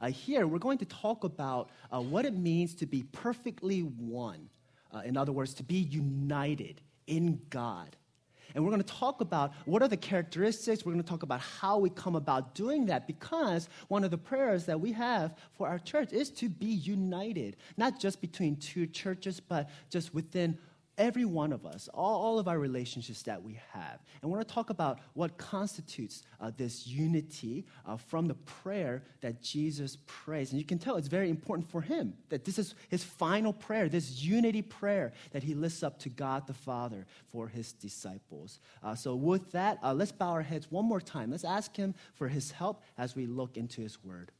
uh, here we're going to talk about uh, what it means to be perfectly one. Uh, in other words, to be united in God. And we're going to talk about what are the characteristics. We're going to talk about how we come about doing that because one of the prayers that we have for our church is to be united, not just between two churches, but just within every one of us, all, all of our relationships that we have. And we're going to talk about what constitutes uh, this unity uh, from the prayer that Jesus prays. And you can tell it's very important for him that this is his final prayer, this unity prayer that he lifts up to God the Father for his disciples. Uh, so, with that, uh, let's bow our heads one more time. Let's ask him for his help as we look into his word.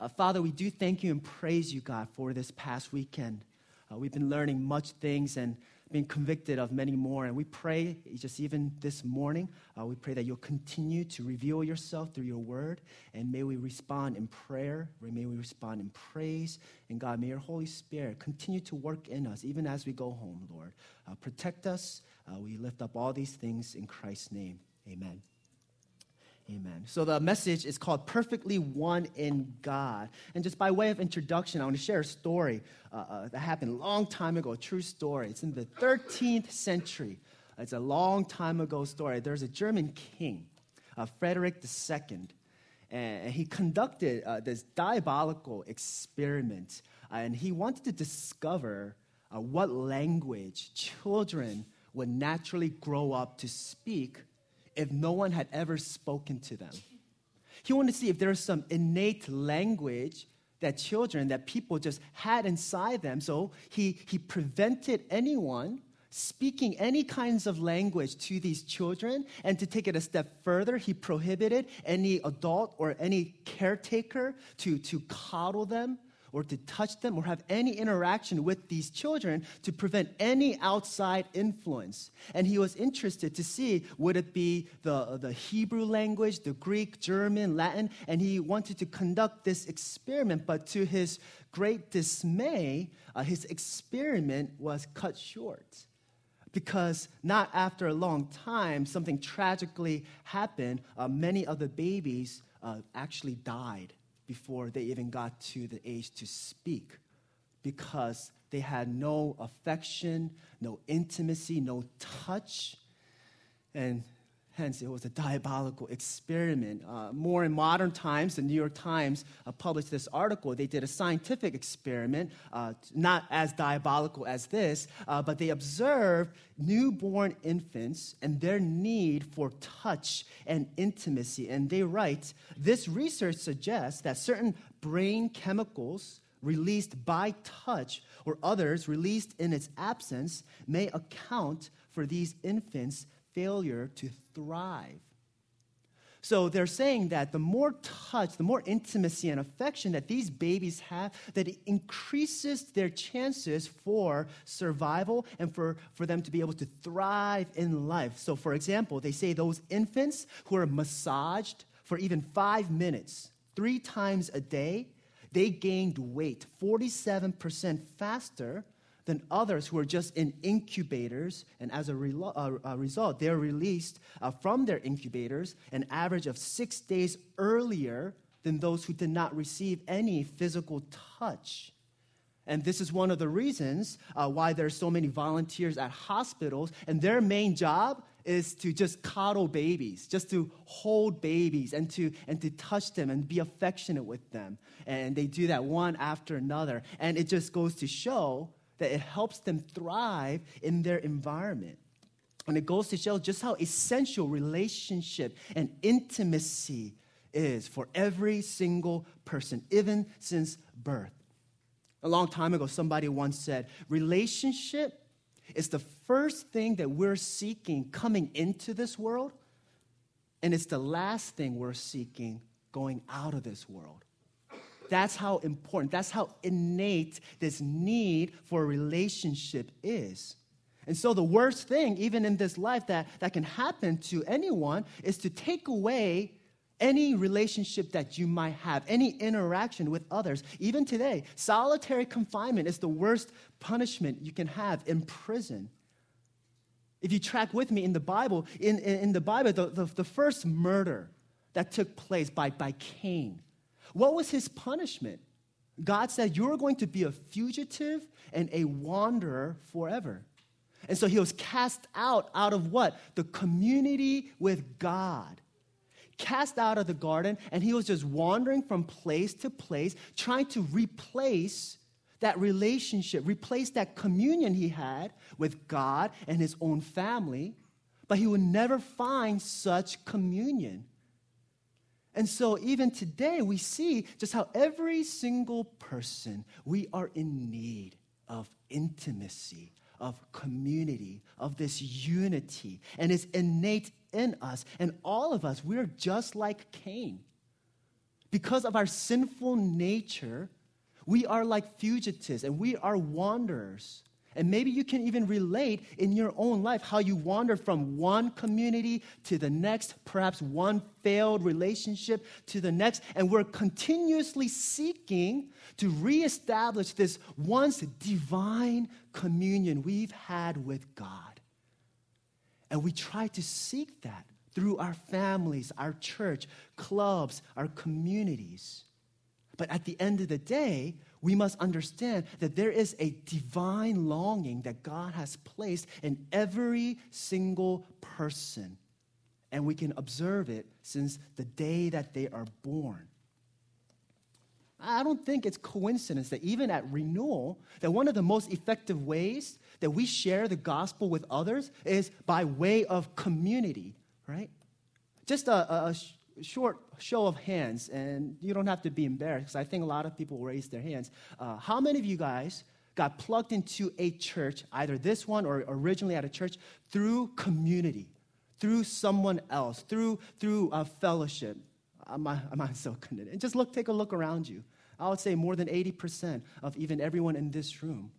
Uh, Father, we do thank you and praise you, God, for this past weekend. Uh, we've been learning much things and being convicted of many more. And we pray, just even this morning, uh, we pray that you'll continue to reveal yourself through your word. And may we respond in prayer. May we respond in praise. And God, may your Holy Spirit continue to work in us, even as we go home, Lord. Uh, protect us. Uh, we lift up all these things in Christ's name. Amen. Amen. So the message is called Perfectly One in God. And just by way of introduction, I want to share a story uh, uh, that happened a long time ago, a true story. It's in the 13th century. It's a long time ago story. There's a German king, uh, Frederick II, and he conducted uh, this diabolical experiment. Uh, and he wanted to discover uh, what language children would naturally grow up to speak if no one had ever spoken to them. He wanted to see if there was some innate language that children, that people just had inside them. So he, he prevented anyone speaking any kinds of language to these children. And to take it a step further, he prohibited any adult or any caretaker to, to coddle them or to touch them or have any interaction with these children to prevent any outside influence. And he was interested to see would it be the, the Hebrew language, the Greek, German, Latin, and he wanted to conduct this experiment, but to his great dismay, uh, his experiment was cut short because not after a long time, something tragically happened. Uh, many of the babies uh, actually died before they even got to the age to speak because they had no affection, no intimacy, no touch. And Hence, it was a diabolical experiment. Uh, more in modern times, the New York Times uh, published this article. They did a scientific experiment, uh, not as diabolical as this, uh, but they observed newborn infants and their need for touch and intimacy. And they write this research suggests that certain brain chemicals released by touch or others released in its absence may account for these infants' failure to thrive. So they're saying that the more touch, the more intimacy and affection that these babies have, that it increases their chances for survival and for, for them to be able to thrive in life. So, for example, they say those infants who are massaged for even five minutes, three times a day, they gained weight 47% faster than others who are just in incubators, and as a, re- uh, a result, they're released uh, from their incubators an average of six days earlier than those who did not receive any physical touch. And this is one of the reasons uh, why are so many volunteers at hospitals, and their main job is to just coddle babies, just to hold babies and to, and to touch them and be affectionate with them. And they do that one after another. And it just goes to show that it helps them thrive in their environment. And it goes to show just how essential relationship and intimacy is for every single person, even since birth. A long time ago, somebody once said, relationship is the first thing that we're seeking coming into this world, and it's the last thing we're seeking going out of this world. That's how important, that's how innate this need for a relationship is. And so, the worst thing, even in this life, that, that can happen to anyone is to take away any relationship that you might have, any interaction with others. Even today, solitary confinement is the worst punishment you can have in prison. If you track with me in the Bible, in, in, in the Bible, the, the, the first murder that took place by, by Cain What was his punishment? God said, You're going to be a fugitive and a wanderer forever. And so he was cast out out of what? The community with God. Cast out of the garden, and he was just wandering from place to place, trying to replace that relationship, replace that communion he had with God and his own family, but he would never find such communion. And so, even today, we see just how every single person, we are in need of intimacy, of community, of this unity. And it's innate in us. And all of us, we're just like Cain. Because of our sinful nature, we are like fugitives and we are wanderers. And maybe you can even relate in your own life how you wander from one community to the next, perhaps one failed relationship to the next. And we're continuously seeking to reestablish this once divine communion we've had with God. And we try to seek that through our families, our church, clubs, our communities. But at the end of the day, we must understand that there is a divine longing that God has placed in every single person. And we can observe it since the day that they are born. I don't think it's coincidence that even at renewal, that one of the most effective ways that we share the gospel with others is by way of community, right? Just a, a, short show of hands, and you don't have to be embarrassed because I think a lot of people raise their hands. Uh, how many of you guys got plugged into a church, either this one or originally at a church, through community, through someone else, through through a fellowship? Am I, am I so good? And just look, take a look around you. I would say more than 80% of even everyone in this room.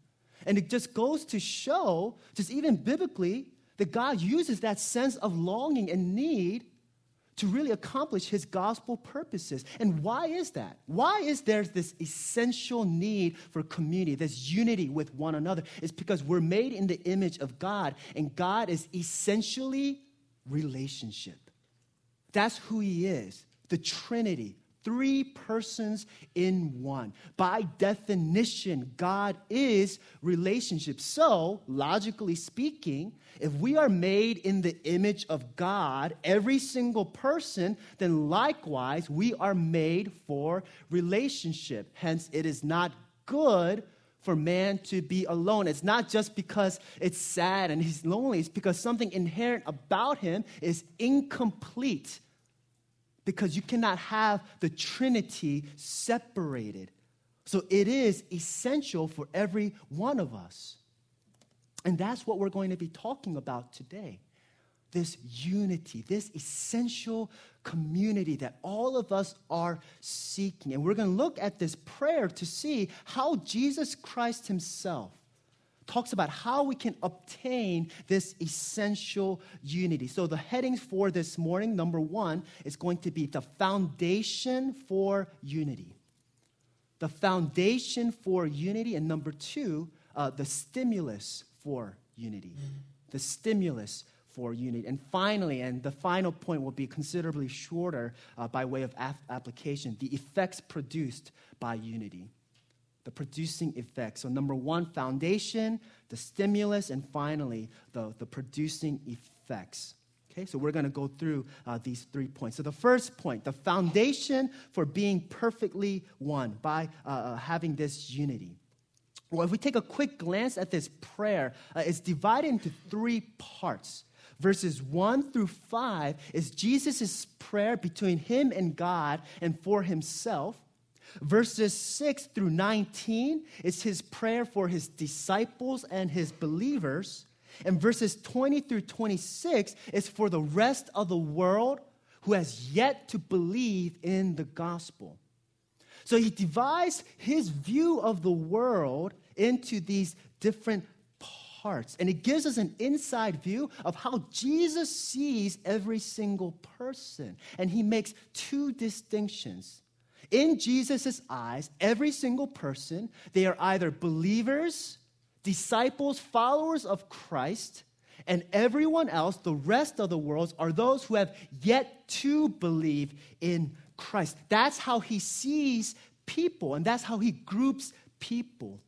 And it just goes to show, just even biblically, that God uses that sense of longing and need to really accomplish his gospel purposes. And why is that? Why is there this essential need for community, this unity with one another? It's because we're made in the image of God, and God is essentially relationship. That's who he is the Trinity, three persons in one. By definition, God is relationship. So, logically speaking, if we are made in the image of God, every single person, then likewise we are made for relationship. Hence, it is not good for man to be alone. It's not just because it's sad and he's lonely, it's because something inherent about him is incomplete because you cannot have the Trinity separated. So it is essential for every one of us. And that's what we're going to be talking about today. This unity, this essential community that all of us are seeking. And we're going to look at this prayer to see how Jesus Christ Himself talks about how we can obtain this essential unity. So, the headings for this morning number one is going to be the foundation for unity. The foundation for unity. And number two, uh, the stimulus for unity. The stimulus for unity. And finally, and the final point will be considerably shorter uh, by way of application the effects produced by unity the producing effect. So, number one, foundation, the stimulus, and finally, the, the producing effects. Okay, so we're going to go through uh, these three points. So, the first point, the foundation for being perfectly one by uh, uh having this unity. Well, if we take a quick glance at this prayer, uh, it's divided into three parts. Verses 1 through 5 is Jesus' prayer between him and God and for himself. Verses 6 through 19 is his prayer for his disciples and his believers. And verses 20 through 26 is for the rest of the world who has yet to believe in the gospel. So he divides his view of the world into these different parts. And it gives us an inside view of how Jesus sees every single person. And he makes two distinctions in Jesus' eyes, every single person, they are either believers, disciples, followers of Christ, and everyone else, the rest of the world, are those who have yet to believe in Christ. That's how he sees people, and that's how he groups people.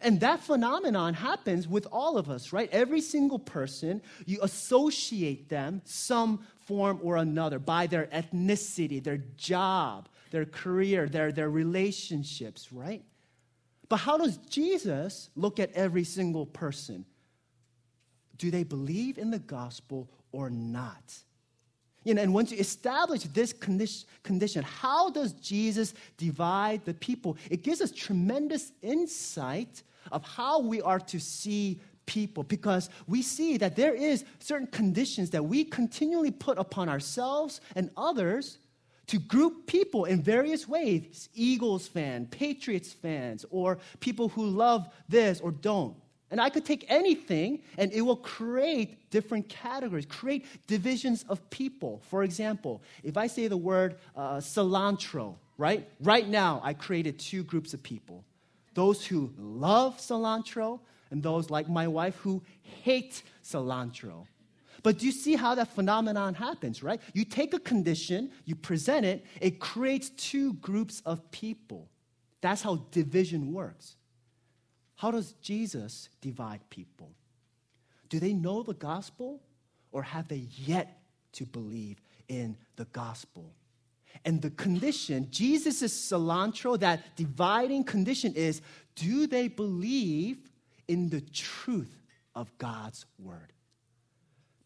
And that phenomenon happens with all of us, right? Every single person, you associate them some form or another by their ethnicity, their job, their career, their, their relationships, right? But how does Jesus look at every single person? Do they believe in the gospel or not? You know, and once you establish this condition, how does Jesus divide the people? It gives us tremendous insight of how we are to see people because we see that there is certain conditions that we continually put upon ourselves and others to group people in various ways Eagles fan, Patriots fans, or people who love this or don't. And I could take anything and it will create different categories, create divisions of people. For example, if I say the word uh, cilantro, right? Right now, I created two groups of people those who love cilantro and those like my wife who hate cilantro. But do you see how that phenomenon happens, right? You take a condition, you present it, it creates two groups of people. That's how division works. How does Jesus divide people? Do they know the gospel or have they yet to believe in the gospel? And the condition, Jesus' cilantro, that dividing condition is do they believe in the truth of God's word?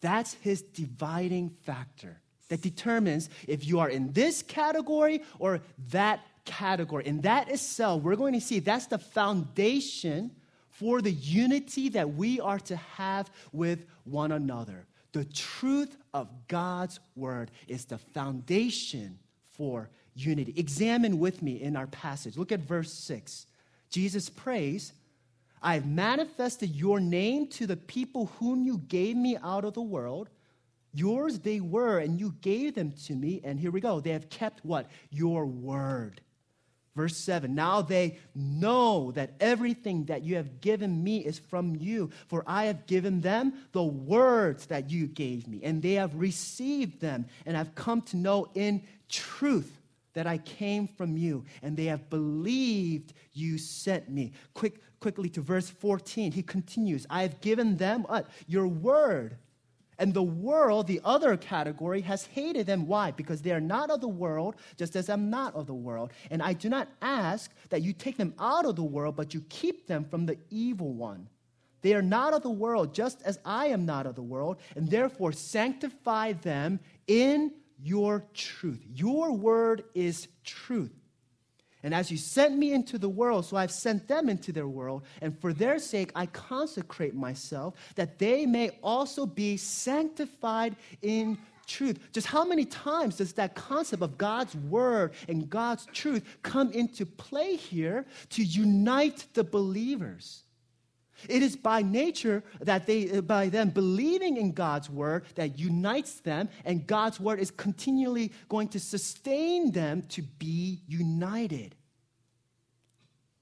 That's his dividing factor that determines if you are in this category or that category. And that itself, we're going to see that's the foundation for the unity that we are to have with one another. The truth of God's word is the foundation for unity. Examine with me in our passage. Look at verse 6. Jesus prays, I have manifested your name to the people whom you gave me out of the world. Yours they were, and you gave them to me. And here we go. They have kept what? Your word. Verse 7 Now they know that everything that you have given me is from you, for I have given them the words that you gave me, and they have received them, and have come to know in truth that I came from you, and they have believed you sent me. Quick, quickly to verse 14, he continues I have given them what? Your word and the world, the other category, has hated them. Why? Because they are not of the world, just as I'm not of the world. And I do not ask that you take them out of the world, but you keep them from the evil one. They are not of the world, just as I am not of the world, and therefore sanctify them in your truth. Your word is truth. And as you sent me into the world, so I've sent them into their world. And for their sake, I consecrate myself that they may also be sanctified in truth. Just how many times does that concept of God's word and God's truth come into play here to unite the believers? It is by nature that they, uh, by them believing in God's word, that unites them, and God's word is continually going to sustain them to be united.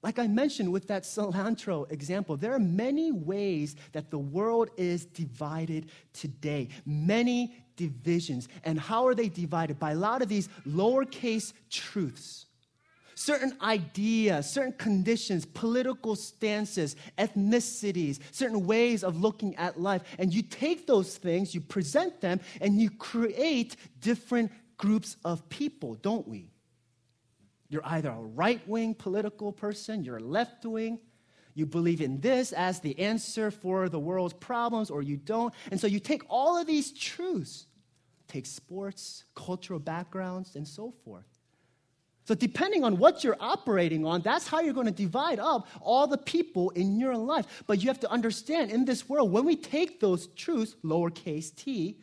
Like I mentioned with that cilantro example, there are many ways that the world is divided today. Many divisions. And how are they divided? By a lot of these lowercase truths certain ideas, certain conditions, political stances, ethnicities, certain ways of looking at life. And you take those things, you present them, and you create different groups of people, don't we? You're either a right wing political person, you're left wing. You believe in this as the answer for the world's problems, or you don't. And so you take all of these truths, take sports, cultural backgrounds, and so forth. So, depending on what you're operating on, that's how you're going to divide up all the people in your life. But you have to understand in this world, when we take those truths, lowercase t,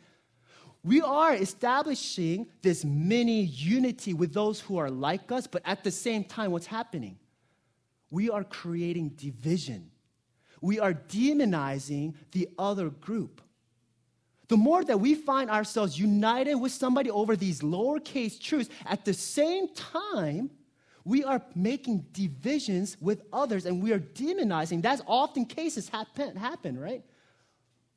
we are establishing this mini unity with those who are like us, but at the same time, what's happening? We are creating division. We are demonizing the other group the more that we find ourselves united with somebody over these lowercase truths, at the same time, we are making divisions with others and we are demonizing. That's often cases happen, happen right?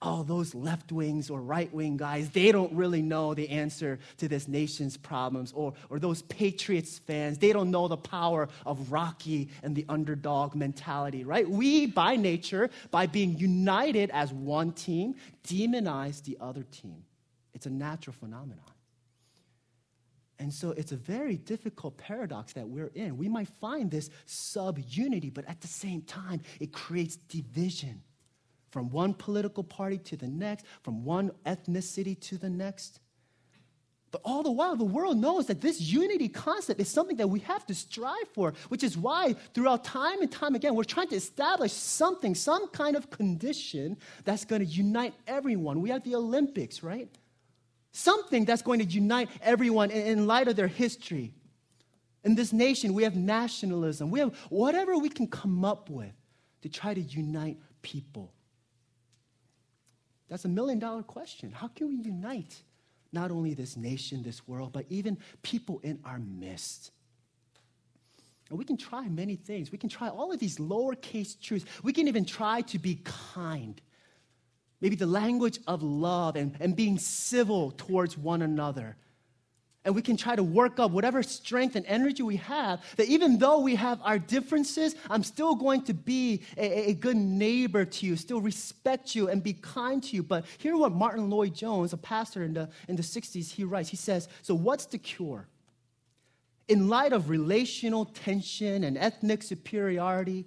Oh, those left wings or right wing guys, they don't really know the answer to this nation's problems. Or, or those Patriots fans, they don't know the power of Rocky and the underdog mentality, right? We, by nature, by being united as one team, demonize the other team. It's a natural phenomenon. And so it's a very difficult paradox that we're in. We might find this sub unity, but at the same time, it creates division from one political party to the next, from one ethnicity to the next. But all the while, the world knows that this unity concept is something that we have to strive for, which is why, throughout time and time again, we're trying to establish something, some kind of condition that's going to unite everyone. We have the Olympics, right? Something that's going to unite everyone in, light of their history. In this nation, we have nationalism. We have whatever we can come up with to try to unite people. That's a million dollar question. How can we unite not only this nation, this world, but even people in our midst? And we can try many things. We can try all of these lowercase truths. We can even try to be kind. Maybe the language of love and, and being civil towards one another and we can try to work up whatever strength and energy we have, that even though we have our differences, I'm still going to be a, a, good neighbor to you, still respect you and be kind to you. But hear what Martyn Lloyd-Jones, a pastor in the, in the 60s, he writes. He says, So what's the cure? In light of relational tension and ethnic superiority,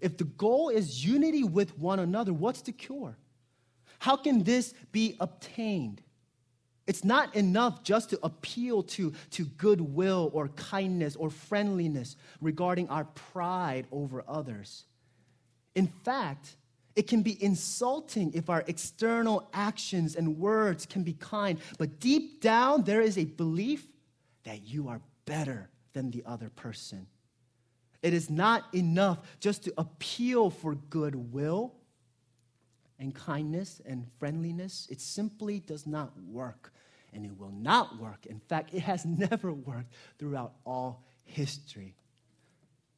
if the goal is unity with one another, what's the cure? How can this be obtained? It's not enough just to appeal to, to goodwill or kindness or friendliness regarding our pride over others. In fact, it can be insulting if our external actions and words can be kind, but deep down there is a belief that you are better than the other person. It is not enough just to appeal for goodwill and kindness and friendliness. It simply does not work and it will not work. In fact, it has never worked throughout all history.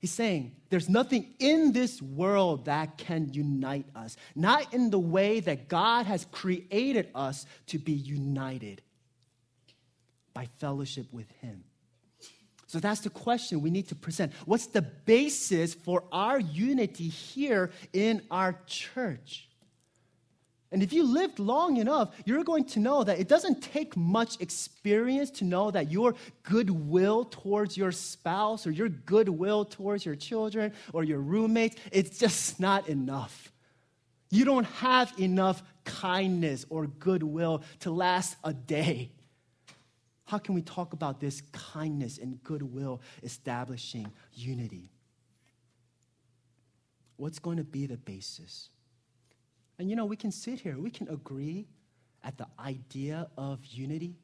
He's saying there's nothing in this world that can unite us, not in the way that God has created us to be united by fellowship with Him. So that's the question we need to present. What's the basis for our unity here in our church? And if you lived long enough, you're going to know that it doesn't take much experience to know that your goodwill towards your spouse or your goodwill towards your children or your roommates, it's just not enough. You don't have enough kindness or goodwill to last a day. How can we talk about this kindness and goodwill establishing unity? What's going to be the basis? And you know, we can sit here, we can agree at the idea of unity.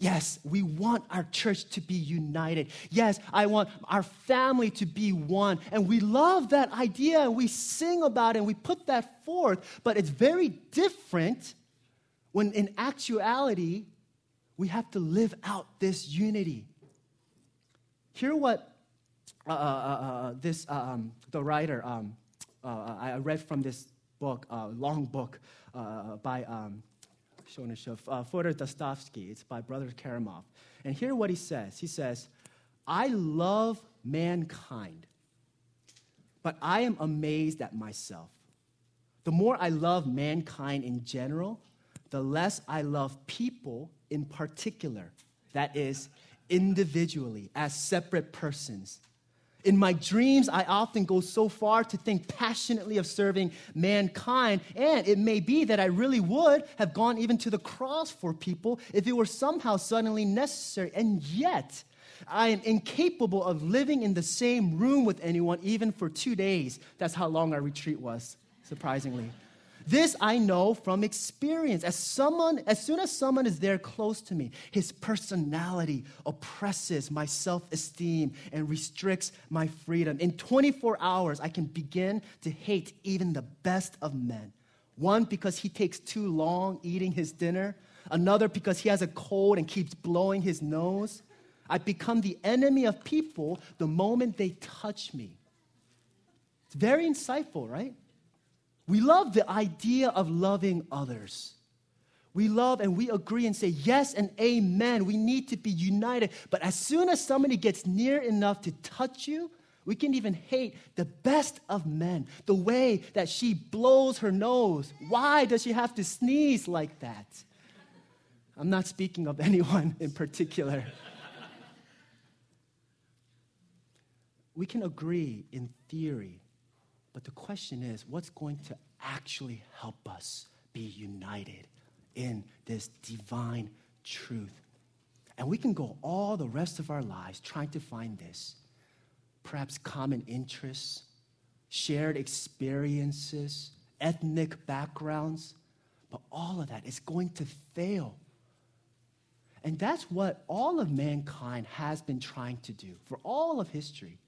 Yes, we want our church to be united. Yes, I want our family to be one. And we love that idea and we sing about it and we put that forth. But it's very different when in actuality we have to live out this unity. Hear what uh, uh, uh, uh this, um, the writer, um, uh, I read from this book, uh, long book uh, by um, uh, Fyodor Dostoevsky. It's by Brother Karamazov. And hear what he says. He says, I love mankind, but I am amazed at myself. The more I love mankind in general, the less I love people in particular, that is, individually, as separate persons. In my dreams, I often go so far to think passionately of serving mankind, and it may be that I really would have gone even to the cross for people if it were somehow suddenly necessary. And yet, I am incapable of living in the same room with anyone even for two days. That's how long our retreat was, surprisingly. This I know from experience. As someone, as soon as someone is there close to me, his personality oppresses my self-esteem and restricts my freedom. In 24 hours, I can begin to hate even the best of men. One, because he takes too long eating his dinner. Another, because he has a cold and keeps blowing his nose. I become the enemy of people the moment they touch me. It's very insightful, right? We love the idea of loving others. We love and we agree and say yes and amen. We need to be united. But as soon as somebody gets near enough to touch you, we can even hate the best of men, the way that she blows her nose. Why does she have to sneeze like that? I'm not speaking of anyone in particular. we can agree in theory, but the question is what's going to actually help us be united in this divine truth? And we can go all the rest of our lives trying to find this perhaps common interests, shared experiences, ethnic backgrounds, but all of that is going to fail. And that's what all of mankind has been trying to do for all of history.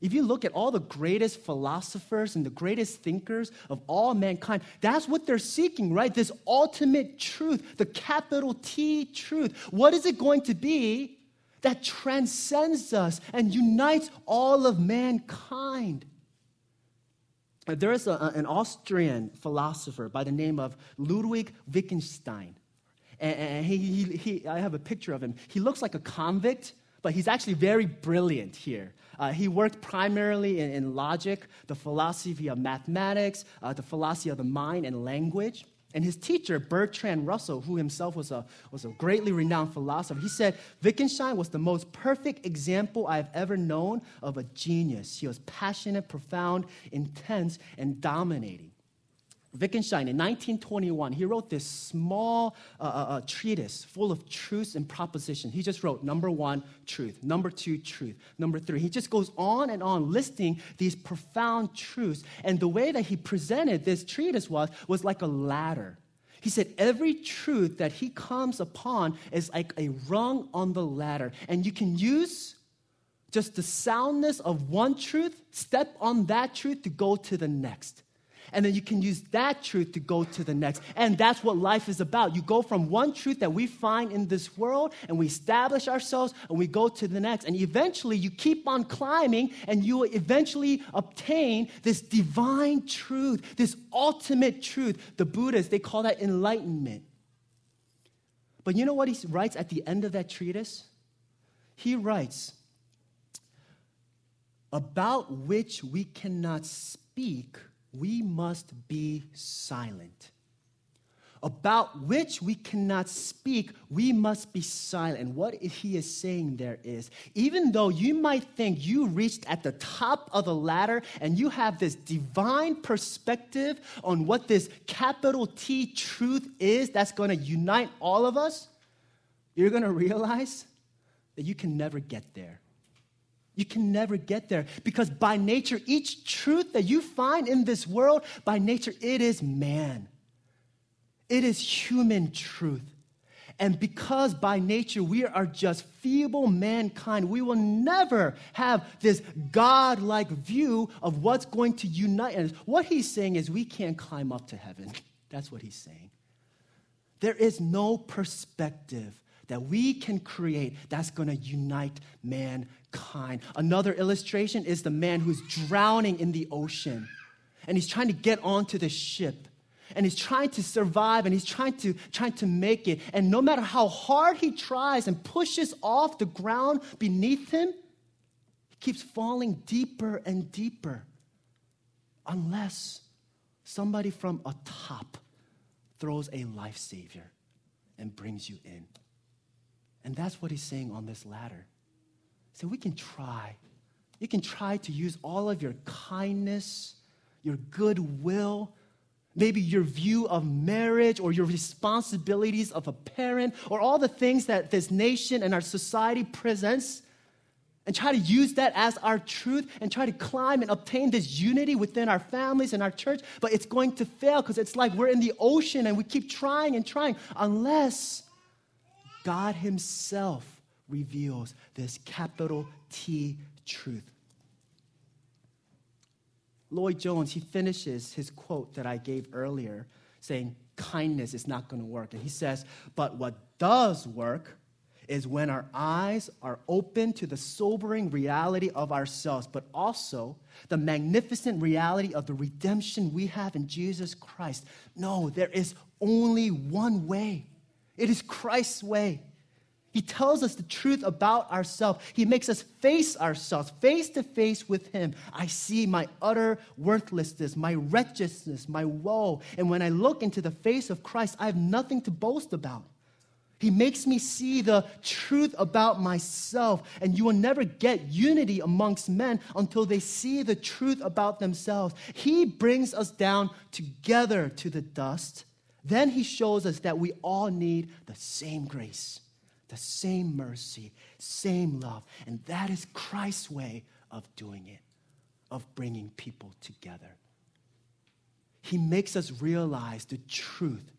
If you look at all the greatest philosophers and the greatest thinkers of all mankind, that's what they're seeking, right? This ultimate truth, the capital T truth. What is it going to be that transcends us and unites all of mankind. There is a, an Austrian philosopher by the name of Ludwig Wittgenstein. And, he, he, he, I have a picture of him. He looks like a convict, but he's actually very brilliant here. Uh, he worked primarily in, in, logic, the philosophy of mathematics, uh, the philosophy of the mind and language. And his teacher, Bertrand Russell, who himself was a, was a greatly renowned philosopher, he said Wittgenstein was the most perfect example I've ever known of a genius. He was passionate, profound, intense, and dominating. Wittgenstein, in 1921, he wrote this small uh, uh, uh, treatise full of truths and propositions. He just wrote number one, truth, number two, truth, number three. He just goes on and on listing these profound truths. And the way that he presented this treatise was, was like a ladder. He said every truth that he comes upon is like a rung on the ladder. And you can use just the soundness of one truth, step on that truth to go to the next. And then you can use that truth to go to the next. And that's what life is about. You go from one truth that we find in this world and we establish ourselves and we go to the next. And eventually you keep on climbing and you will eventually obtain this divine truth, this ultimate truth. The Buddhists, they call that enlightenment. But you know what he writes at the end of that treatise? He writes, about which we cannot speak we must be silent. About which we cannot speak, we must be silent. And what he is saying there is even though you might think you reached at the top of the ladder and you have this divine perspective on what this capital T truth is that's going to unite all of us, you're going to realize that you can never get there. You can never get there because by nature, each truth that you find in this world, by nature, it is man. It is human truth. And because by nature we are just feeble mankind, we will never have this God like view of what's going to unite us. What he's saying is we can't climb up to heaven. That's what he's saying. There is no perspective that we can create that's going to unite mankind. Another illustration is the man who's drowning in the ocean and he's trying to get onto the ship and he's trying to survive and he's trying to trying to make it. And no matter how hard he tries and pushes off the ground beneath him he keeps falling deeper and deeper unless somebody from atop throws a life savior and brings you in. And that's what he's saying on this ladder. So we can try. You can try to use all of your kindness, your goodwill, maybe your view of marriage or your responsibilities of a parent, or all the things that this nation and our society presents, and try to use that as our truth and try to climb and obtain this unity within our families and our church. But it's going to fail because it's like we're in the ocean and we keep trying and trying unless God Himself reveals this capital T truth. Lloyd Jones, he finishes his quote that I gave earlier, saying, Kindness is not going to work. And he says, But what does work is when our eyes are open to the sobering reality of ourselves, but also the magnificent reality of the redemption we have in Jesus Christ. No, there is only one way. It is Christ's way. He tells us the truth about ourselves. He makes us face ourselves, face to face with Him. I see my utter worthlessness, my wretchedness, my woe. And when I look into the face of Christ, I have nothing to boast about. He makes me see the truth about myself. And you will never get unity amongst men until they see the truth about themselves. He brings us down together to the dust. Then He shows us that we all need the same grace the same mercy, same love. And that is Christ's way of doing it, of bringing people together. He makes us realize the truth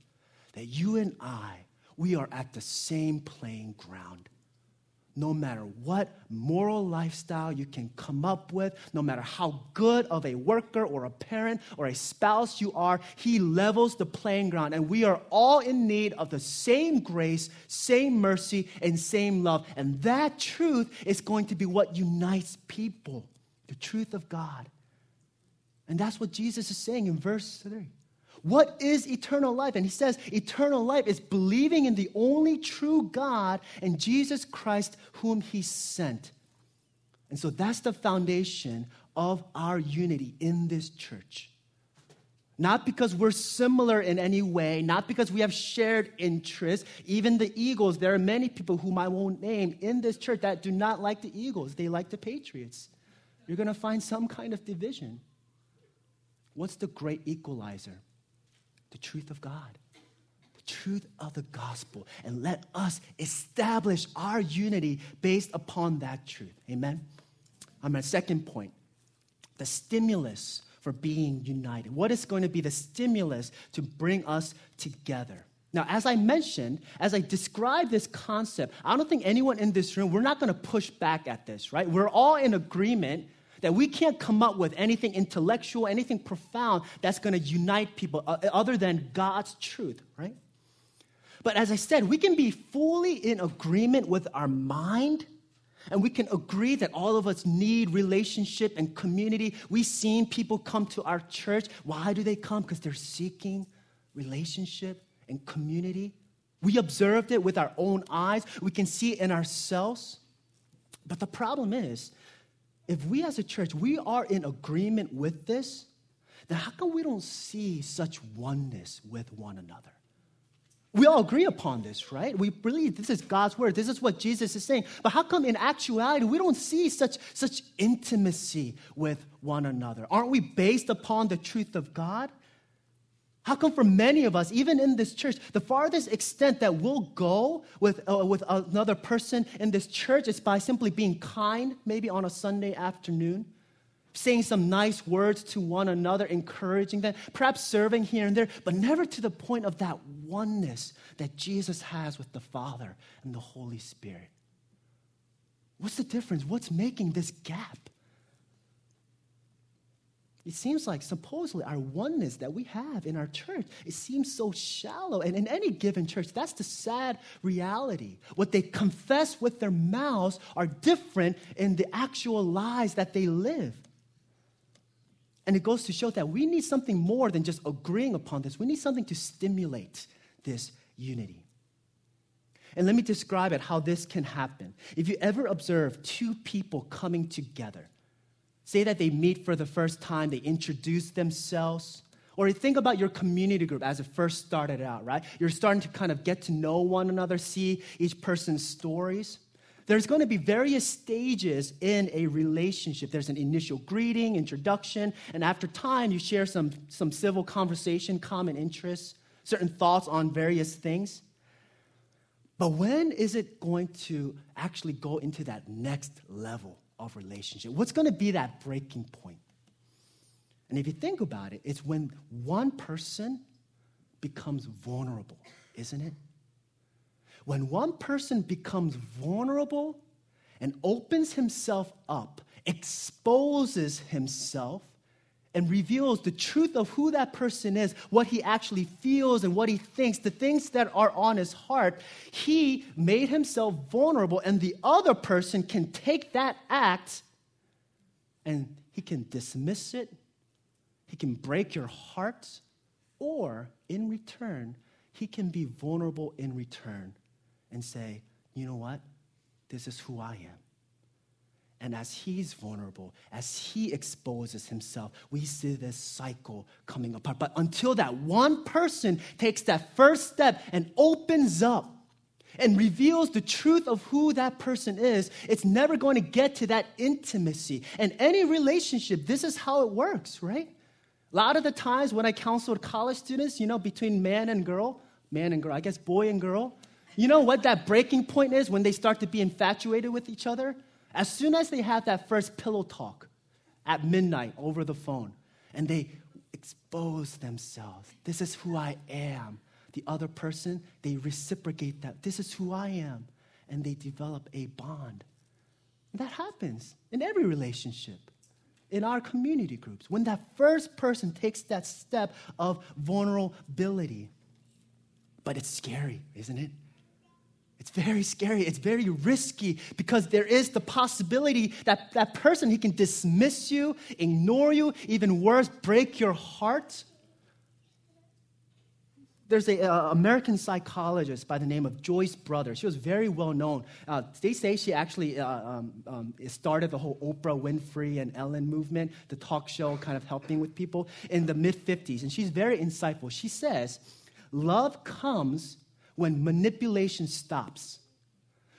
that you and I, we are at the same playing ground no matter what moral lifestyle you can come up with, no matter how good of a worker or a parent or a spouse you are, He levels the playing ground. And we are all in need of the same grace, same mercy, and same love. And that truth is going to be what unites people the truth of God. And that's what Jesus is saying in verse 3. What is eternal life? And he says, eternal life is believing in the only true God and Jesus Christ, whom he sent. And so that's the foundation of our unity in this church. Not because we're similar in any way, not because we have shared interests. Even the Eagles, there are many people whom I won't name in this church that do not like the Eagles. They like the Patriots. You're going to find some kind of division. What's the great equalizer? The truth of God, the truth of the gospel, and let us establish our unity based upon that truth. Amen? On my second point, the stimulus for being united. What is going to be the stimulus to bring us together? Now, as I mentioned, as I describe this concept, I don't think anyone in this room, we're not going to push back at this, right? We're all in agreement that we can't come up with anything intellectual, anything profound that's going to unite people uh, other than God's truth, right? But as I said, we can be fully in agreement with our mind, and we can agree that all of us need relationship and community. We've seen people come to our church. Why do they come? Because they're seeking relationship and community. We observed it with our own eyes, we can see it in ourselves. But the problem is, if we as a church, we are in agreement with this, then how come we don't see such oneness with one another? We all agree upon this, right? We believe this is God's word. This is what Jesus is saying. But how come in actuality we don't see such, such intimacy with one another? Aren't we based upon the truth of God? How come for many of us, even in this church, the farthest extent that we'll go with, uh, with another person in this church is by simply being kind, maybe on a Sunday afternoon, saying some nice words to one another, encouraging them, perhaps serving here and there, but never to the point of that oneness that Jesus has with the Father and the Holy Spirit. What's the difference? What's making this gap? It seems like supposedly our oneness that we have in our church, it seems so shallow. And in any given church, that's the sad reality. What they confess with their mouths are different in the actual lives that they live. And it goes to show that we need something more than just agreeing upon this. We need something to stimulate this unity. And let me describe it how this can happen. If you ever observe two people coming together, Say that they meet for the first time, they introduce themselves. Or think about your community group as it first started out, right? You're starting to kind of get to know one another, see each person's stories. There's going to be various stages in a relationship. There's an initial greeting, introduction, and after time, you share some, some civil conversation, common interests, certain thoughts on various things. But when is it going to actually go into that next level? Of relationship? What's going to be that breaking point? And if you think about it, it's when one person becomes vulnerable, isn't it? When one person becomes vulnerable and opens himself up, exposes himself, and reveals the truth of who that person is, what he actually feels and what he thinks, the things that are on his heart, he made himself vulnerable, and the other person can take that act and he can dismiss it, he can break your heart, or in return, he can be vulnerable in return and say, you know what? This is who I am. And as he's vulnerable, as he exposes himself, we see this cycle coming apart. But until that one person takes that first step and opens up and reveals the truth of who that person is, it's never going to get to that intimacy. And any relationship, this is how it works, right? A lot of the times when I counseled college students, you know, between man and girl, man and girl, I guess boy and girl, you know what that breaking point is when they start to be infatuated with each other? As soon as they have that first pillow talk at midnight over the phone and they expose themselves, this is who I am. The other person, they reciprocate that. This is who I am. And they develop a bond. That happens in every relationship, in our community groups. When that first person takes that step of vulnerability. But it's scary, isn't it? It's very scary. It's very risky because there is the possibility that that person, he can dismiss you, ignore you, even worse, break your heart. There's an uh, American psychologist by the name of Joyce Brothers. She was very well known. Uh, they say she actually uh, um, um, started the whole Oprah Winfrey and Ellen movement, the talk show kind of helping with people in the mid 50s. And she's very insightful. She says, Love comes when manipulation stops.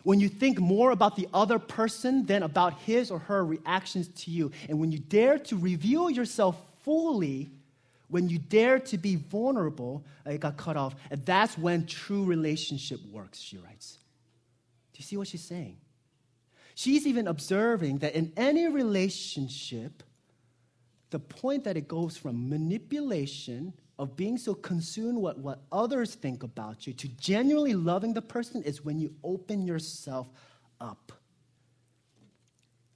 When you think more about the other person than about his or her reactions to you. And when you dare to reveal yourself fully, when you dare to be vulnerable, it got cut off. And that's when true relationship works, she writes. Do you see what she's saying? She's even observing that in any relationship, the point that it goes from manipulation of being so consumed with what others think about you to genuinely loving the person is when you open yourself up.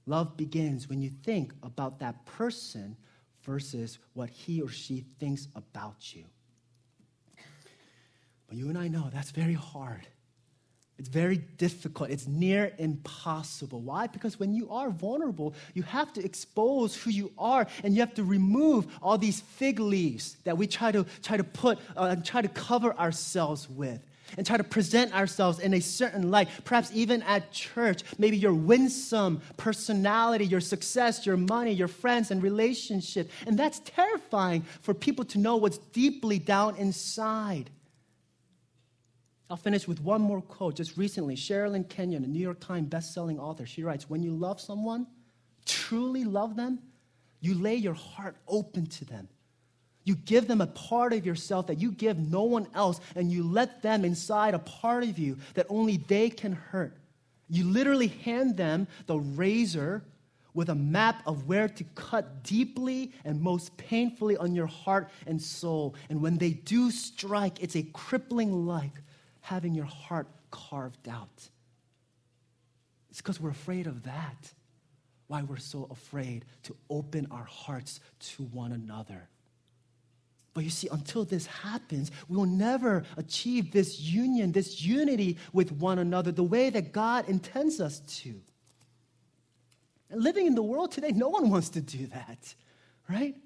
Love begins when you think about that person versus what he or she thinks about you. But you and I know that's very hard. It's very difficult. It's near impossible. Why? Because when you are vulnerable, you have to expose who you are and you have to remove all these fig leaves that we try to, try to put uh, and try to cover ourselves with and try to present ourselves in a certain light. Perhaps even at church, maybe your winsome personality, your success, your money, your friends, and relationship. And that's terrifying for people to know what's deeply down inside. I'll finish with one more quote. Just recently, Sherilyn Kenyon, a New York Times best-selling author, she writes, "When you love someone, truly love them, you lay your heart open to them. You give them a part of yourself that you give no one else, and you let them inside a part of you that only they can hurt. You literally hand them the razor with a map of where to cut deeply and most painfully on your heart and soul. And when they do strike, it's a crippling like having your heart carved out. It's because we're afraid of that. Why we're so afraid to open our hearts to one another. But you see, until this happens, we will never achieve this union, this unity with one another the way that God intends us to. And living in the world today, no one wants to do that, right?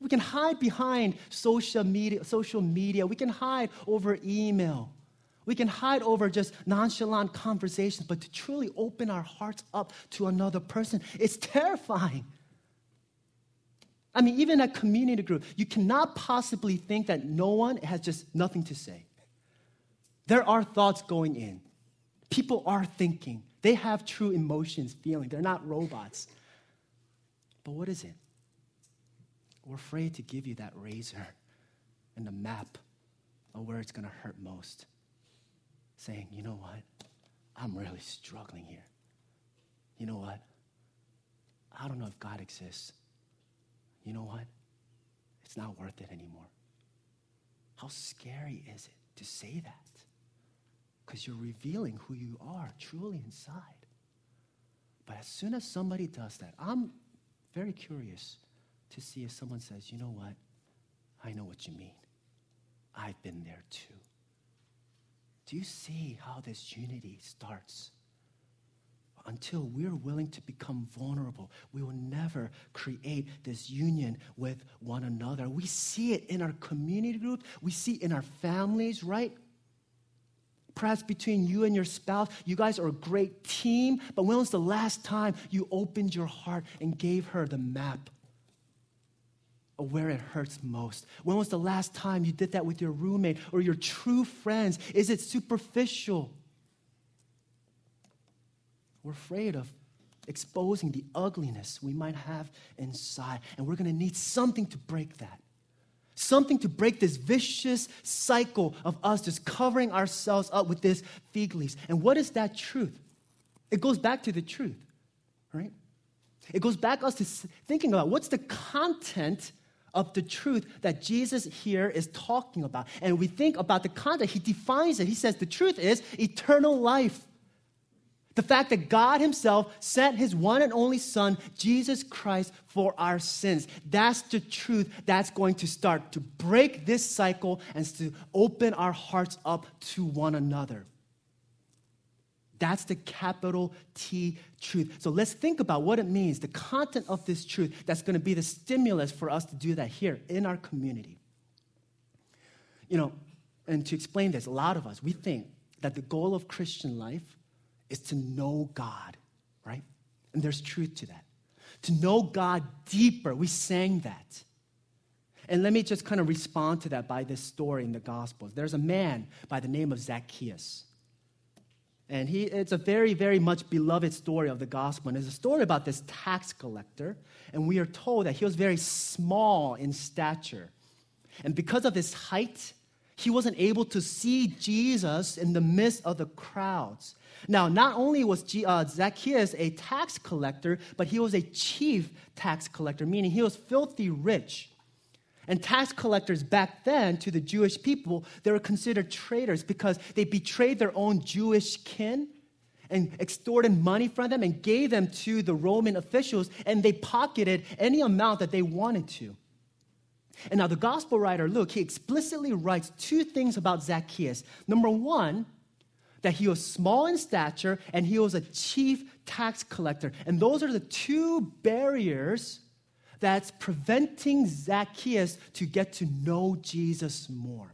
We can hide behind social media, social media. We can hide over email. We can hide over just nonchalant conversations, but to truly open our hearts up to another person, it's terrifying. I mean, even at community group, you cannot possibly think that no one has just nothing to say. There are thoughts going in. People are thinking. They have true emotions, feeling. They're not robots. But what is it? We're afraid to give you that razor and the map of where it's going to hurt most saying, you know what? I'm really struggling here. You know what? I don't know if God exists. You know what? It's not worth it anymore. How scary is it to say that? Because you're revealing who you are truly inside. But as soon as somebody does that, I'm very curious. to see if someone says, you know what? I know what you mean. I've been there too. Do you see how this unity starts? Until we're willing to become vulnerable, we will never create this union with one another. We see it in our community groups, we see it in our families, right? Perhaps between you and your spouse, you guys are a great team, but when was the last time you opened your heart and gave her the map where it hurts most? When was the last time you did that with your roommate or your true friends? Is it superficial? We're afraid of exposing the ugliness we might have inside, and we're going to need something to break that. Something to break this vicious cycle of us just covering ourselves up with this fig leaves. And what is that truth? It goes back to the truth, right? It goes back us to thinking about what's the content of the truth that Jesus here is talking about. And we think about the content, he defines it. He says the truth is eternal life. The fact that God Himself sent His one and only Son, Jesus Christ, for our sins. That's the truth that's going to start to break this cycle and to open our hearts up to one another. That's the capital T truth. So let's think about what it means, the content of this truth that's going to be the stimulus for us to do that here in our community. You know, and to explain this, a lot of us, we think that the goal of Christian life is to know God, right? And there's truth to that. To know God deeper. We sang that. And let me just kind of respond to that by this story in the Gospels. There's a man by the name of Zacchaeus. And he, it's a very, very much beloved story of the gospel. And it's a story about this tax collector. And we are told that he was very small in stature. And because of his height, he wasn't able to see Jesus in the midst of the crowds. Now, not only was uh, Zacchaeus a tax collector, but he was a chief tax collector, meaning he was filthy rich. And tax collectors back then, to the Jewish people, they were considered traitors because they betrayed their own Jewish kin and extorted money from them and gave them to the Roman officials, and they pocketed any amount that they wanted to. And now, the gospel writer Luke, he explicitly writes two things about Zacchaeus. Number one, that he was small in stature and he was a chief tax collector. And those are the two barriers that's preventing Zacchaeus to get to know Jesus more.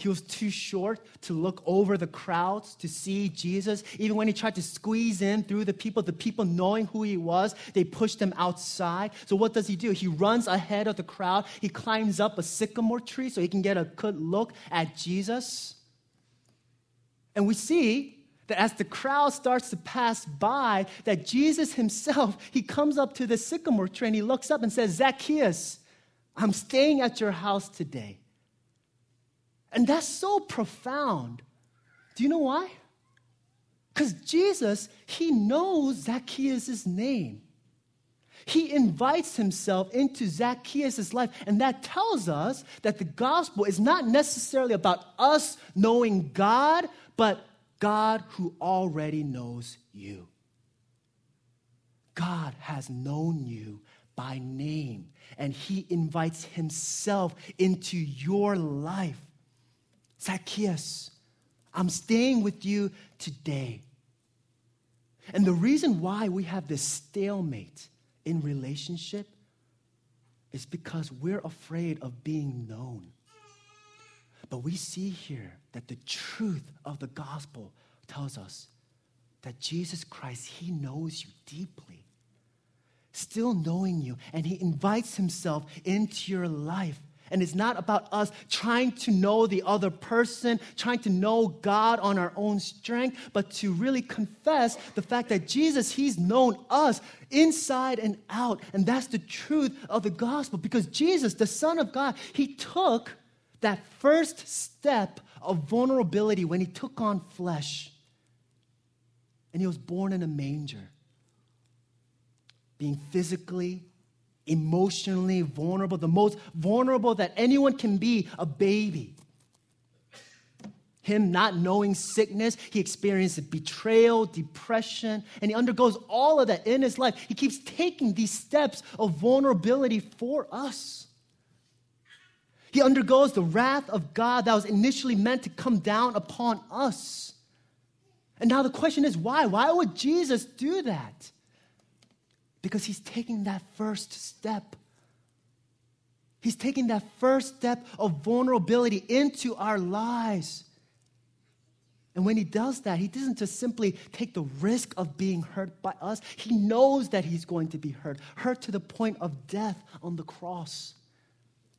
He was too short to look over the crowds to see Jesus. Even when he tried to squeeze in through the people, the people knowing who he was, they pushed him outside. So, what does he do? He runs ahead of the crowd. He climbs up a sycamore tree so he can get a good look at Jesus. And we see that as the crowd starts to pass by, that Jesus himself, he comes up to the sycamore tree and he looks up and says, Zacchaeus, I'm staying at your house today. And that's so profound. Do you know why? Because Jesus, he knows Zacchaeus' name. He invites himself into Zacchaeus' life. And that tells us that the gospel is not necessarily about us knowing God, but God who already knows you. God has known you by name, and He invites Himself into your life. Zacchaeus, I'm staying with you today. And the reason why we have this stalemate in relationship is because we're afraid of being known. But we see here that the truth of the gospel tells us that Jesus Christ, He knows you deeply, still knowing you, and He invites Himself into your life. And it's not about us trying to know the other person, trying to know God on our own strength, but to really confess the fact that Jesus, He's known us inside and out. And that's the truth of the gospel because Jesus, the Son of God, He took that first step of vulnerability when he took on flesh and he was born in a manger, being physically, emotionally vulnerable, the most vulnerable that anyone can be, a baby. him not knowing sickness. He experiences betrayal, depression, and he undergoes all of that in his life. He keeps taking these steps of vulnerability for us. He undergoes the wrath of God that was initially meant to come down upon us. And now the question is why? Why would Jesus do that? Because he's taking that first step. He's taking that first step of vulnerability into our lives. And when he does that, he doesn't just simply take the risk of being hurt by us. He knows that he's going to be hurt, hurt to the point of death on the cross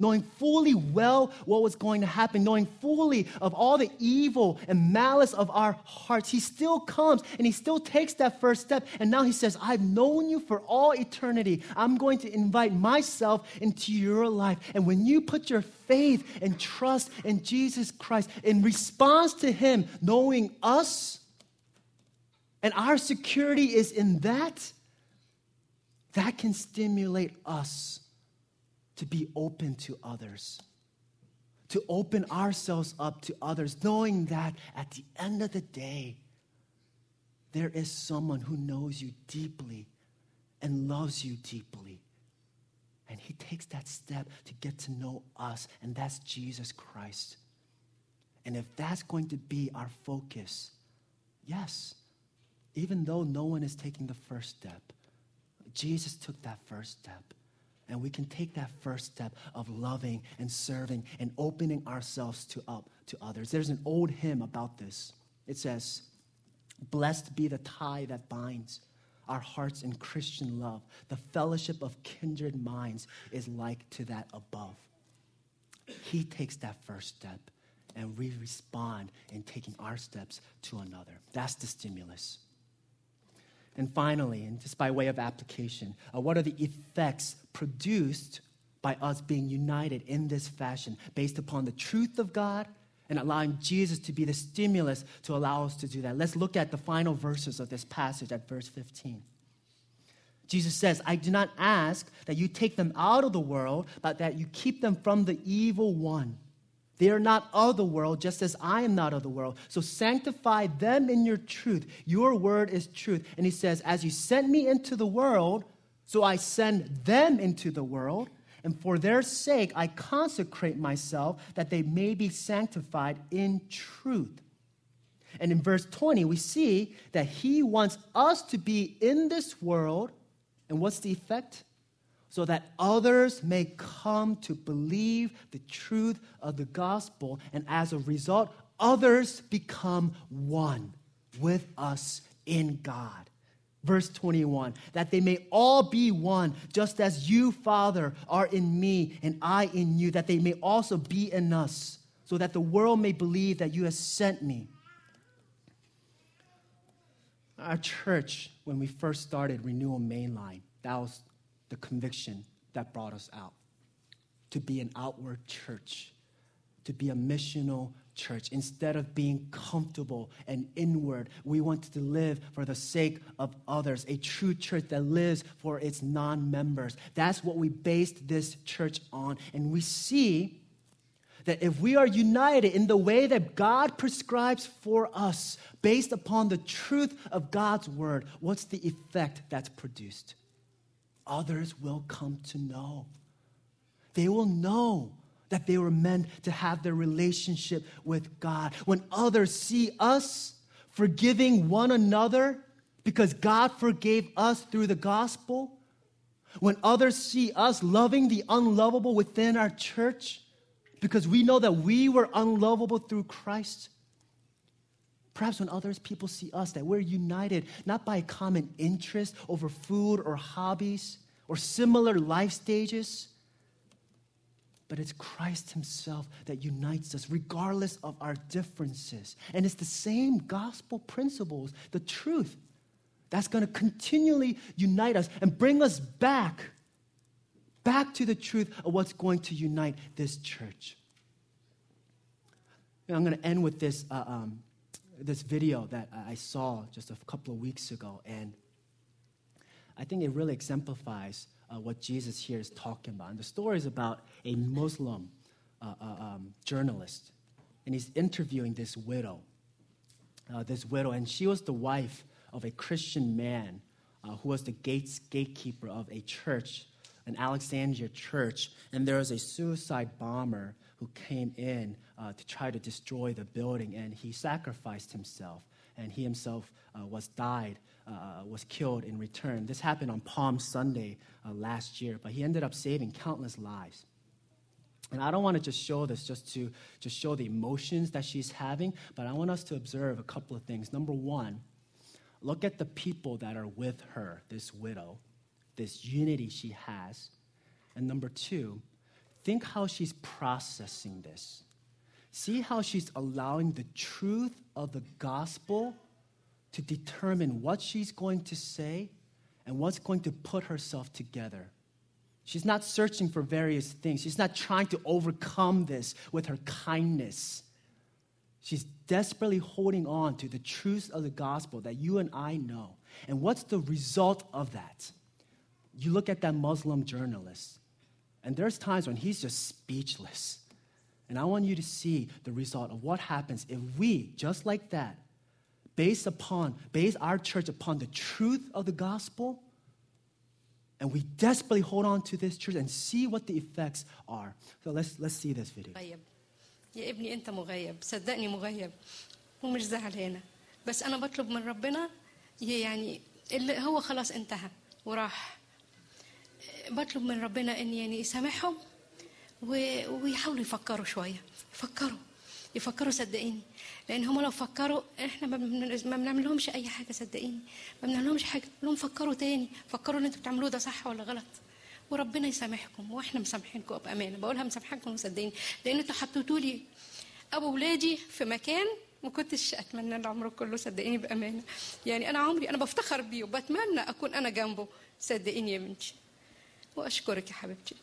knowing fully well what was going to happen, knowing fully of all the evil and malice of our hearts, he still comes and he still takes that first step. And now he says, I've known you for all eternity. I'm going to invite myself into your life. And when you put your faith and trust in Jesus Christ in response to him, knowing us and our security is in that, that can stimulate us to be open to others, to open ourselves up to others, knowing that at the end of the day, there is someone who knows you deeply and loves you deeply. And he takes that step to get to know us, and that's Jesus Christ. And if that's going to be our focus, yes, even though no one is taking the first step, Jesus took that first step. And we can take that first step of loving and serving and opening ourselves to up to others. There's an old hymn about this. It says, Blessed be the tie that binds our hearts in Christian love. The fellowship of kindred minds is like to that above. He takes that first step, and we respond in taking our steps to another. That's the stimulus. And finally, and just by way of application, uh, what are the effects produced by us being united in this fashion based upon the truth of God and allowing Jesus to be the stimulus to allow us to do that? Let's look at the final verses of this passage at verse 15. Jesus says, I do not ask that you take them out of the world, but that you keep them from the evil one. They are not of the world, just as I am not of the world. So sanctify them in your truth. Your word is truth. And he says, As you sent me into the world, so I send them into the world. And for their sake, I consecrate myself that they may be sanctified in truth. And in verse 20, we see that he wants us to be in this world. And what's the effect? So that others may come to believe the truth of the gospel. And as a result, others become one with us in God. Verse 21 that they may all be one, just as you, Father, are in me and I in you, that they may also be in us, so that the world may believe that you have sent me. Our church, when we first started Renewal Mainline, that was the conviction that brought us out to be an outward church, to be a missional church. Instead of being comfortable and inward, we wanted to live for the sake of others, a true church that lives for its non members. That's what we based this church on. And we see that if we are united in the way that God prescribes for us, based upon the truth of God's word, what's the effect that's produced? Others will come to know. They will know that they were meant to have their relationship with God. When others see us forgiving one another because God forgave us through the gospel, when others see us loving the unlovable within our church because we know that we were unlovable through Christ, Perhaps when others people see us, that we're united not by common interest over food or hobbies or similar life stages, but it's Christ Himself that unites us, regardless of our differences. And it's the same gospel principles, the truth, that's going to continually unite us and bring us back, back to the truth of what's going to unite this church. And I'm going to end with this. Uh, um, this video that I saw just a couple of weeks ago, and I think it really exemplifies uh, what Jesus here is talking about. And the story is about a Muslim uh, uh, um, journalist and he's interviewing this widow. Uh, this widow, and she was the wife of a Christian man uh, who was the gates, gatekeeper of a church, an Alexandria church. And there was a suicide bomber who came in uh, to try to destroy the building, and he sacrificed himself. And he himself uh, was died, uh, was killed in return. This happened on Palm Sunday uh, last year, but he ended up saving countless lives. And I don't want to just show this just to just show the emotions that she's having, but I want us to observe a couple of things. Number one, look at the people that are with her, this widow, this unity she has. And number two, think how she's processing this. See how she's allowing the truth of the gospel to determine what she's going to say and what's going to put herself together. She's not searching for various things. She's not trying to overcome this with her kindness. She's desperately holding on to the truth of the gospel that you and I know. And what's the result of that? You look at that Muslim journalist, and there's times when he's just speechless. And I want you to see the result of what happens if we, just like that, base upon, base our church upon the truth of the gospel, and we desperately hold on to this truth and see what the effects are. So let's let's see this video. مغيب يا ابني انت مغيب صدقني مغيب ومش زعلانه بس انا بطلب من ربنا يعني اللي هو خلاص انتهى وراح بطلب من ربنا ان يعني يسامحهم و- ويحاولوا يفكروا شويه يفكروا يفكروا صدقيني. لأن هم لو فكروا إحنا ما بن- ما بنعمل لهمش أي حاجة صدقيني. ما بنعمل لهمش حاجة. لهم فكروا تاني. فكروا اللي أنتوا بتعملوه ده صح ولا غلط. وربنا يسامحكم. وإحنا مسامحينكم بأمانة. بقولها مسامحاكم وصدقيني لأن أنتوا حطيتوا لي أبو ولادي في مكان ما كنتش أتمنى العمر كله صدقيني بأمانة. يعني أنا عمري أنا بفتخر بيه وبتمنى أكون أنا جنبه. صدقيني يا بنتي. وأشكرك يا حبيبتي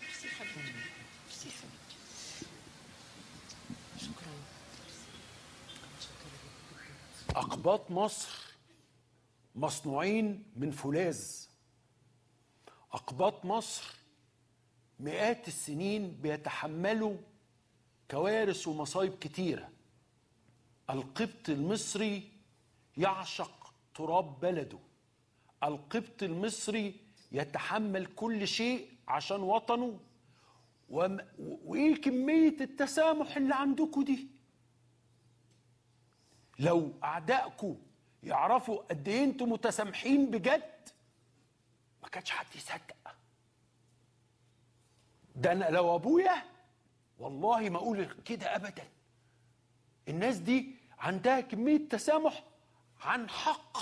ميرسي حبيبتي ميرسي حبيبتي شكرا أقباط مصر مصنوعين من فولاذ. أقباط مصر مئات السنين بيتحملوا كوارث ومصايب كتيرة. القبط المصري يعشق تراب بلده. القبط المصري يتحمل كل شيء عشان وطنه. وم- وإيه كمية التسامح اللي عندكم دي؟ لو أعدائكم يعرفوا قد إيه أنتم متسامحين بجد ما كانش حد يصدق. ده أنا لو أبويا والله ما أقول كده ابدا. الناس دي عندها كمية تسامح عن حق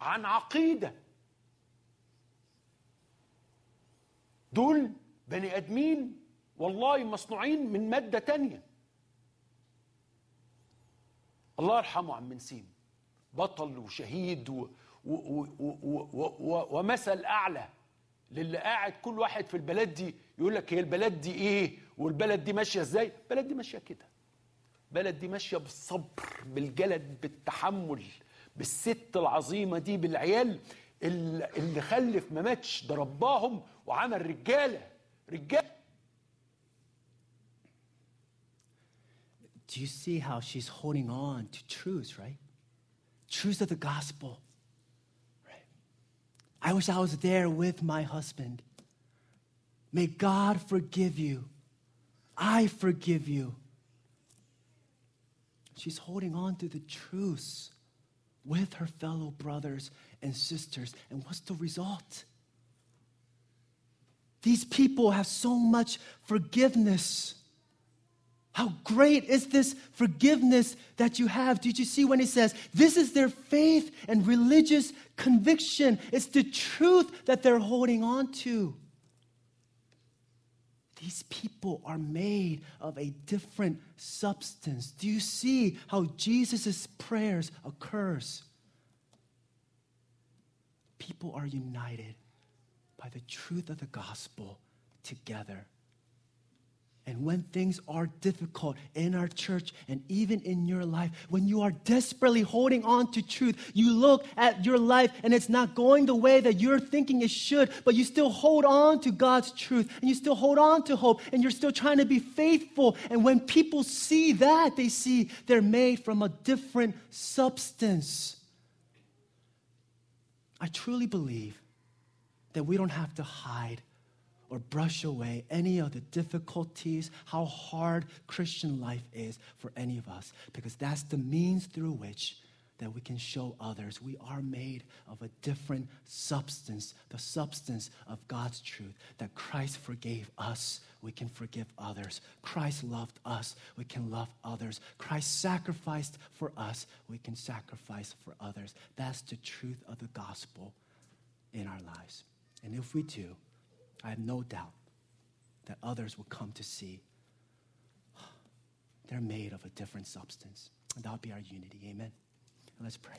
عن عقيدة. دول بني آدمين والله مصنوعين من مادة تانية. الله يرحمه عم نسيم بطل وشهيد و و و و ومثل أعلى. للي قاعد كل واحد في البلد دي يقول لك هي البلد دي إيه؟ والبلد دي ماشية إزاي؟ البلد دي ماشية كده. البلد دي ماشية بالصبر بالجلد بالتحمل بالست العظيمة دي بالعيال اللي خلف ما ماتش ده رباهم وعمل رجالة. رجالة. Do you see how she's holding on to truths, right? Truths of the gospel. Right? I wish I was there with my husband. May God forgive you. I forgive you. She's holding on to the truths with her fellow brothers and sisters. And what's the result? These people have so much forgiveness. How great is this forgiveness that you have? Did you see when he says, This is their faith and religious conviction? It's the truth that they're holding on to. These people are made of a different substance. Do you see how Jesus' prayers occurs? People are united by the truth of the gospel together. And when things are difficult in our church and even in your life, when you are desperately holding on to truth, you look at your life and it's not going the way that you're thinking it should, but you still hold on to God's truth and you still hold on to hope and you're still trying to be faithful. And when people see that, they see they're made from a different substance. I truly believe that we don't have to hide or brush away any of the difficulties, how hard Christian life is for any of us, because that's the means through which that we can show others we are made of a different substance, the substance of God's truth, that Christ forgave us, we can forgive others. Christ loved us, we can love others. Christ sacrificed for us, we can sacrifice for others. That's the truth of the gospel in our lives. And if we do, I have no doubt that others will come to see they're made of a different substance. And that'll be our unity. Amen. And Let's pray.